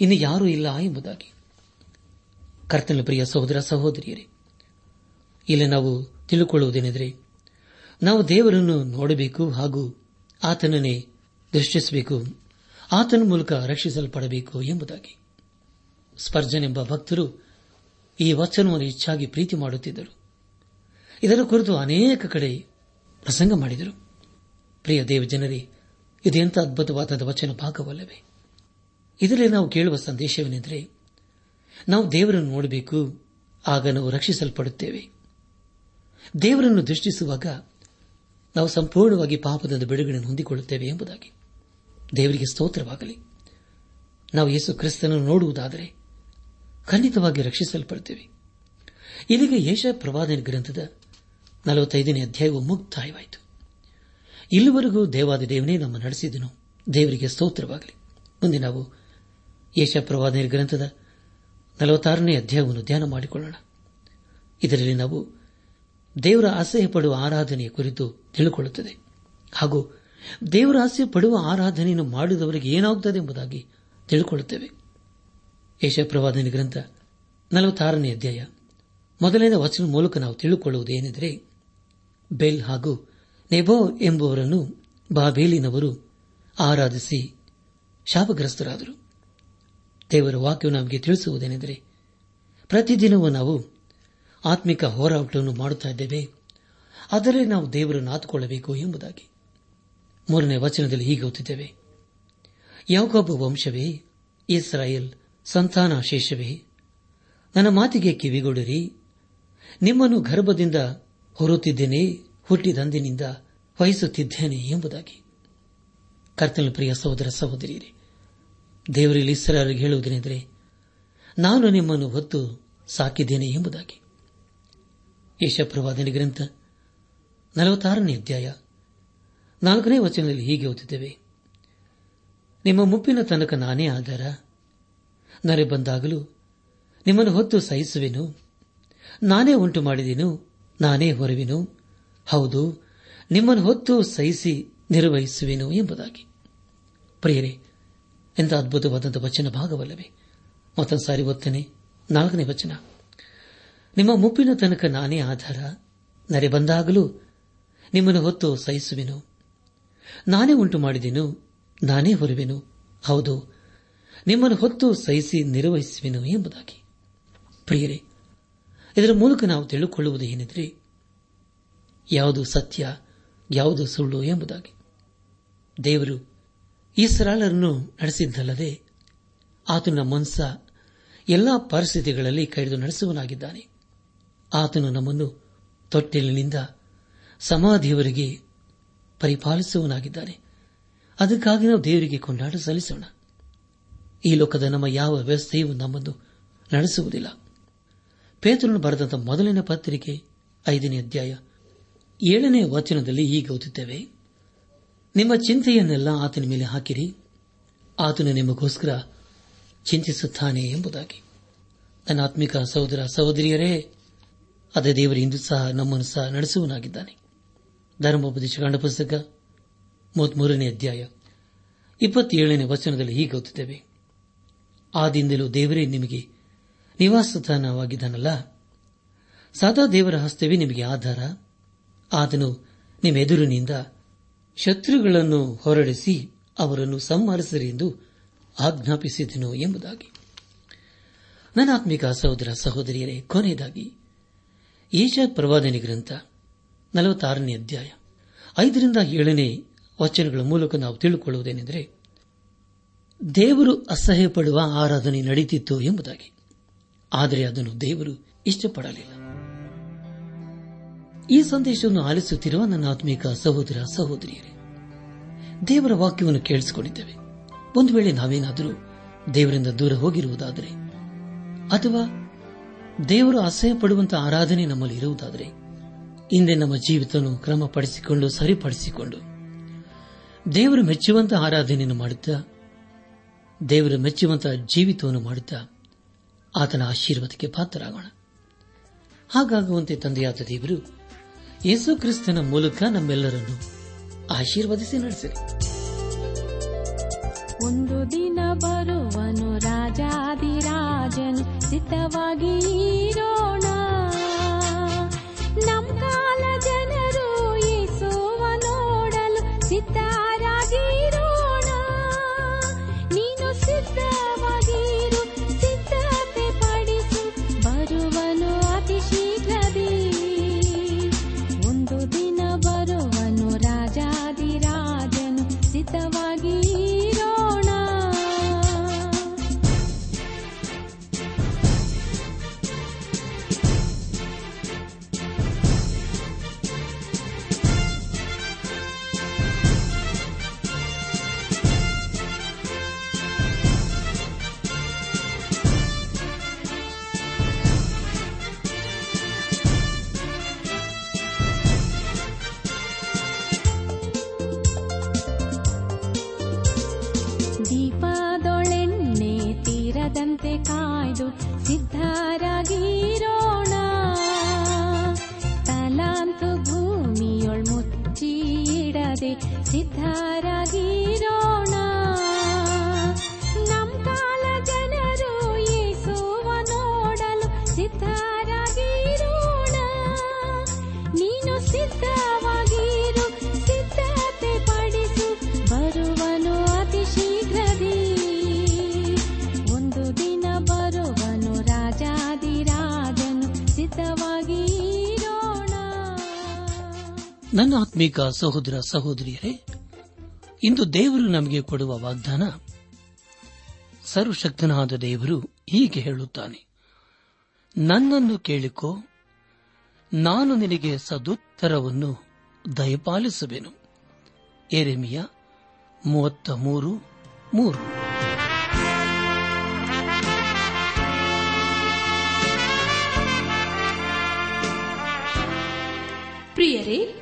ಇನ್ನು ಯಾರೂ ಇಲ್ಲ ಎಂಬುದಾಗಿ. ಕರ್ತನ ಪ್ರಿಯ ಸಹೋದರ ಸಹೋದರಿಯರೇ, ಇಲ್ಲಿ ನಾವು ತಿಳಿದುಕೊಳ್ಳುವುದೇನೆಂದರೆ ನಾವು ದೇವರನ್ನು ನೋಡಬೇಕು ಹಾಗೂ ಆತನನ್ನೇ ದೃಷ್ಟಿಸಬೇಕು. ಆತನ ಮೂಲಕ ರಕ್ಷಿಸಲ್ಪಡಬೇಕು ಎಂಬುದಾಗಿ. ಸ್ಪರ್ಜನ್ ಎಂಬ ಭಕ್ತರು ಈ ವಚನವನ್ನು ಹೆಚ್ಚಾಗಿ ಪ್ರೀತಿ ಮಾಡುತ್ತಿದ್ದರು. ಇದರ ಕುರಿತು ಅನೇಕ ಕಡೆ ಪ್ರಸಂಗ ಮಾಡಿದರು. ಪ್ರಿಯ ದೇವಜನರೇ ಇದೆಂಥ ಅದ್ಭುತವಾದ ವಚನ ಭಾಗವಲ್ಲವೇ ಇದರಲ್ಲಿ ನಾವು ಕೇಳುವ ಸಂದೇಶವೇನೆಂದರೆ, ನಾವು ದೇವರನ್ನು ನೋಡಬೇಕು, ಆಗ ನಾವು ರಕ್ಷಿಸಲ್ಪಡುತ್ತೇವೆ. ದೇವರನ್ನು ದೃಷ್ಟಿಸುವಾಗ ನಾವು ಸಂಪೂರ್ಣವಾಗಿ ಪಾಪದ ಬಿಡುಗಡೆಯನ್ನು ಹೊಂದಿಕೊಳ್ಳುತ್ತೇವೆ ಎಂಬುದಾಗಿ ದೇವರಿಗೆ ಸ್ತೋತ್ರವಾಗಲಿ. ನಾವು ಯೇಸು ಕ್ರಿಸ್ತನನ್ನು ನೋಡುವುದಾದರೆ ಖಂಡಿತವಾಗಿ ರಕ್ಷಿಸಲ್ಪಡ್ತೇವೆ. ಇಲ್ಲಿಗೆ ಯೇಷ ಪ್ರವಾದನ ಗ್ರಂಥದ ನಲವತ್ತೈದನೇ ಅಧ್ಯಾಯವು ಮುಕ್ತಾಯವಾಯಿತು. ಇಲ್ಲಿವರೆಗೂ ದೇವಾದ ದೇವನೇ ನಮ್ಮ ನಡೆಸಿದನು. ದೇವರಿಗೆ ಸ್ತೋತ್ರವಾಗಲಿ. ಮುಂದೆ ನಾವು ಯೇಷ ಪ್ರವಾದನ ಗ್ರಂಥದ ನಲವತ್ತಾರನೇ ಅಧ್ಯಾಯವನ್ನು ಧ್ಯಾನ ಮಾಡಿಕೊಳ್ಳೋಣ. ಇದರಲ್ಲಿ ನಾವು ದೇವರ ಆಸೆ ಪಡುವ ಆರಾಧನೆಯ ಕುರಿತು ತಿಳಿಕೊಳ್ಳುತ್ತದೆ ಹಾಗೂ ದೇವರ ಆಸೆ ಪಡುವ ಆರಾಧನೆಯನ್ನು ಮಾಡಿದವರಿಗೆ ಏನಾಗುತ್ತದೆ ಎಂಬುದಾಗಿ ತಿಳಿದುಕೊಳ್ಳುತ್ತೇವೆ. ಯಶಪ್ರವಾದನೆ ಗ್ರಂಥ ನಲವತ್ತಾರನೇ ಅಧ್ಯಾಯ. ಮೊದಲನೇ ವಚನ ಮೂಲಕ ನಾವು ತಿಳಿದುಕೊಳ್ಳುವುದೇನೆಂದರೆ, ಬೆಲ್ ಹಾಗೂ ನೆಬೋ ಎಂಬುವರನ್ನು ಬಾಬೇಲಿನವರು ಆರಾಧಿಸಿ ಶಾಪಗ್ರಸ್ತರಾದರು. ದೇವರ ವಾಕ್ಯವು ನಮಗೆ ತಿಳಿಸುವುದೇನೆಂದರೆ, ಪ್ರತಿದಿನವೂ ನಾವು ಆತ್ಮಿಕ ಹೋರಾಟವನ್ನು ಮಾಡುತ್ತಿದ್ದೇವೆ ಅದರಲ್ಲಿ ನಾವು ದೇವರನ್ನು ಆತುಕೊಳ್ಳಬೇಕು ಎಂಬುದಾಗಿ. ಮೂರನೇ ವಚನದಲ್ಲಿ ಹೀಗೆ ಓದುತ್ತಿದ್ದೇವೆ ಯಾಕೊಬ್ಬ ವಂಶವೇ ಇಸ್ರಾಯೇಲ್ ಸಂತಾನಾಶೇಷವೇ ನನ್ನ ಮಾತಿಗೆ ಕಿವಿಗೊಡಿರಿ ನಿಮ್ಮನ್ನು ಗರ್ಭದಿಂದ ಹೊರುತ್ತಿದ್ದೇನೆ, ಹುಟ್ಟಿದಂದಿನಿಂದ ವಹಿಸುತ್ತಿದ್ದೇನೆ ಎಂಬುದಾಗಿ. ಕರ್ತನ ಪ್ರಿಯ ಸಹೋದರ ಸಹೋದರಿಯರೇ, ದೇವರಲ್ಲಿ ಇಸ್ರಾರಿಗೆ ಹೇಳುವುದೇನೆಂದರೆ, ನಾನು ನಿಮ್ಮನ್ನು ಹೊತ್ತು ಸಾಕಿದ್ದೇನೆ ಎಂಬುದಾಗಿ. ಯಶಪ್ರವಾದನೆ ಗ್ರಂಥ ನಲವತ್ತಾರನೇ ಅಧ್ಯಾಯ ನಾಲ್ಕನೇ ವಚನದಲ್ಲಿ ಹೀಗೆ ಓದುತ್ತೇವೆ ನಿಮ್ಮ ಮುಪ್ಪಿನ ತನಕ ನಾನೇ ಆಧಾರ ನರೆ ಬಂದಾಗಲೂ ನಿಮ್ಮನ್ನು ಹೊತ್ತು ಸಹಿಸುವೆನು. ನಾನೇ ಉಂಟು ಮಾಡಿದೆನು, ನಾನೇ ಹೊರವೆನು. ಹೌದು, ನಿಮ್ಮನ್ನು ಹೊತ್ತು ಸಹಿಸಿ ನಿರ್ವಹಿಸುವೆನು ಎಂಬುದಾಗಿ. ಪ್ರಿಯರೇ, ಎಂಥ ಅದ್ಭುತವಾದಂಥ ವಚನ ಭಾಗವಲ್ಲವೇ? ಮತ್ತೊಂದು ಸಾರಿ ಓದ್ತೇನೆ, ನಾಲ್ಕನೇ ವಚನ. ನಿಮ್ಮ ಮುಪ್ಪಿನ ತನಕ ನಾನೇ ಆಧಾರ. ನರೆ ಬಂದಾಗಲೂ ನಿಮ್ಮನ್ನು ಹೊತ್ತು ಸಹಿಸುವೆನು. ನಾನೇ ಉಂಟು ಮಾಡಿದೆನು, ನಾನೇ ಹೊರುವೆನು. ಹೌದು ನಿಮ್ಮನ್ನು ಹೊತ್ತು ಸಹಿಸಿ ನಿರ್ವಹಿಸುವೆನು ಎಂಬುದಾಗಿ. ಪ್ರಿಯರೇ, ಇದರ ಮೂಲಕ ನಾವು ತಿಳಿದುಕೊಳ್ಳುವುದು ಏನೆಂದರೆ, ಯಾವುದು ಸತ್ಯ, ಯಾವುದು ಸುಳ್ಳು ಎಂಬುದಾಗಿ. ದೇವರು ಈ ಸರಾಳರನ್ನು ನಡೆಸಿದ್ದಲ್ಲದೆ ಆತನ ಮನಸ್ಸ ಎಲ್ಲಾ ಪರಿಸ್ಥಿತಿಗಳಲ್ಲಿ ಕೈದು ನಡೆಸುವನಾಗಿದ್ದಾನೆ ಆತನು ನಮ್ಮನ್ನು ತೊಟ್ಟಿಲಿನಿಂದ ಸಮಾಧಿಯವರಿಗೆ ಪರಿಪಾಲಿಸುವನಾಗಿದ್ದಾನೆ ಅದಕ್ಕಾಗಿ ನಾವು ದೇವರಿಗೆ ಕೊಂಡಾಟ ಸಲ್ಲಿಸೋಣ. ಈ ಲೋಕದ ನಮ್ಮ ಯಾವ ವ್ಯವಸ್ಥೆಯೂ ನಮ್ಮನ್ನು ನಡೆಸುವುದಿಲ್ಲ. ಪೇತ್ರನು ಬರೆದಂತಹ ಮೊದಲನೇ ಪತ್ರಿಕೆ, ಐದನೇ ಅಧ್ಯಾಯ, ಏಳನೇ ವಚನದಲ್ಲಿ ಹೀಗೆ ಓದುತ್ತೇವೆ. ನಿಮ್ಮ ಚಿಂತೆಯನ್ನೆಲ್ಲ ಆತನ ಮೇಲೆ ಹಾಕಿರಿ. ಆತನು ನಿಮಗೋಸ್ಕರ ಚಿಂತಿಸುತ್ತಾನೆ ಎಂಬುದಾಗಿ. ನನ್ನ ಆತ್ಮಿಕ ಸಹೋದರ ಸಹೋದರಿಯರೇ, ಅದೇ ದೇವರು ಇಂದು ಸಹ ನಮ್ಮನ್ನು ಸಹ ನಡೆಸುವನಾಗಿದ್ದಾನೆ ಧರ್ಮೋಪದೇಶ ಕಂಡ ಪುಸ್ತಕ, ಮೂವತ್ಮೂರನೇ ಅಧ್ಯಾಯ, ಇಪ್ಪತ್ತೇಳನೇ ವಚನದಲ್ಲಿ ಹೀಗೆ ಓದುತ್ತೇವೆ. ಆದಿಂದಲೂ ದೇವರೇ ನಿಮಗೆ ನಿವಾಸಸ್ಥಾನವಾಗಿದ್ದಾನಲ್ಲ. ಸದಾ ದೇವರ ಹಸ್ತವೇ ನಿಮಗೆ ಆಧಾರ. ಆತನು ನಿಮ್ಮೆದುರಿನಿಂದ ಶತ್ರುಗಳನ್ನು ಹೊರಡಿಸಿ ಅವರನ್ನು ಸಂಹರಿಸಿರಿ ಎಂದು ಆಜ್ಞಾಪಿಸಿದನು ಎಂಬುದಾಗಿ. ನನಾತ್ಮಿಕ ಸಹೋದರ ಸಹೋದರಿಯರೇ, ಕೊನೆಯದಾಗಿ ಈಶ ಪ್ರವಾದನೆ ಗ್ರಂಥ ನಲವತ್ತಾರನೇ ಅಧ್ಯಾಯ ಐದರಿಂದ ಏಳನೇ ವಚನಗಳ ಮೂಲಕ ನಾವು ತಿಳಿದುಕೊಳ್ಳುವುದೇನೆಂದರೆ ದೇವರು ಅಸಹ್ಯ ಪಡುವ ಆರಾಧನೆ ನಡೀತಿತ್ತು ಎಂಬುದಾಗಿ. ಆದರೆ ಅದನ್ನು ದೇವರು ಇಷ್ಟಪಡಲಿಲ್ಲ. ಈ ಸಂದೇಶವನ್ನು ಆಲಿಸುತ್ತಿರುವ ನನ್ನ ಆತ್ಮಿಕ ಸಹೋದರ ಸಹೋದರಿಯರೇ, ದೇವರ ವಾಕ್ಯವನ್ನು ಕೇಳಿಸಿಕೊಂಡಿದ್ದೇವೆ. ಒಂದು ವೇಳೆ ನಾವೇನಾದರೂ ದೇವರಿಂದ ದೂರ ಹೋಗಿರುವುದಾದರೆ, ಅಥವಾ ದೇವರು ಅಸಹ್ಯ ಪಡುವಂತಹ ಆರಾಧನೆ ನಮ್ಮಲ್ಲಿ ಇರುವುದಾದರೆ, ಹಿಂದೆ ನಮ್ಮ ಜೀವಿತವನ್ನು ಕ್ರಮಪಡಿಸಿಕೊಂಡು, ಸರಿಪಡಿಸಿಕೊಂಡು ದೇವರು ಮೆಚ್ಚುವಂತಹ ಆರಾಧನೆಯನ್ನು ಮಾಡುತ್ತಾ ದೇವರು ಮೆಚ್ಚುವಂತಹ ಜೀವಿತವನ್ನು ಮಾಡುತ್ತಾ ಆತನ ಆಶೀರ್ವಾದಕ್ಕೆ ಪಾತ್ರರಾಗೋಣ. ಹಾಗಾಗುವಂತೆ ತಂದೆಯಾದ ದೇವರು ಯೇಸು ಕ್ರಿಸ್ತನ ಮೂಲಕ ನಮ್ಮೆಲ್ಲರನ್ನು ಆಶೀರ್ವದಿಸಿ ನಡೆಸಲಿ ಒಂದು ದಿನ ಬರುವನು ರಾಜಾದಿರಾಜನು ಸಿದ್ಧವಾಗಿ ಇರೋಣ. ನಮ್ ಕಾಲ ಜನರು ಯೇಸುವ ನೋಡಲು ಸಿದ್ಧರಾಗಿರೋಣ ಕಾಯ್ದು ಸಿದ್ಧರಾಗಿರೋಣ ತಲಾಂತು ಭೂಮಿಯೊಳ್ ಮುಚ್ಚಿಡದೆ ಸಿದ್ಧರಾಗಿರೋಣ ನನ್ನ ಆತ್ಮೀಕ ಸಹೋದರ ಸಹೋದರಿಯರೇ, ಇಂದು ದೇವರು ನಮಗೆ ಕೊಡುವ ವಾಗ್ದಾನ, ಸರ್ವಶಕ್ತನಾದ ದೇವರು ಹೀಗೆ ಹೇಳುತ್ತಾನೆ. ನನ್ನನ್ನು ಕೇಳಿಕೋ, ನಾನು ನಿನಗೆ ಸದುತ್ತರವನ್ನು ದಯಪಾಲಿಸುವೆನು. ಎರೆಮಿಯ ಮೂವತ್ತ ಮೂರು ಮೂರು. ಪ್ರಿಯರೇ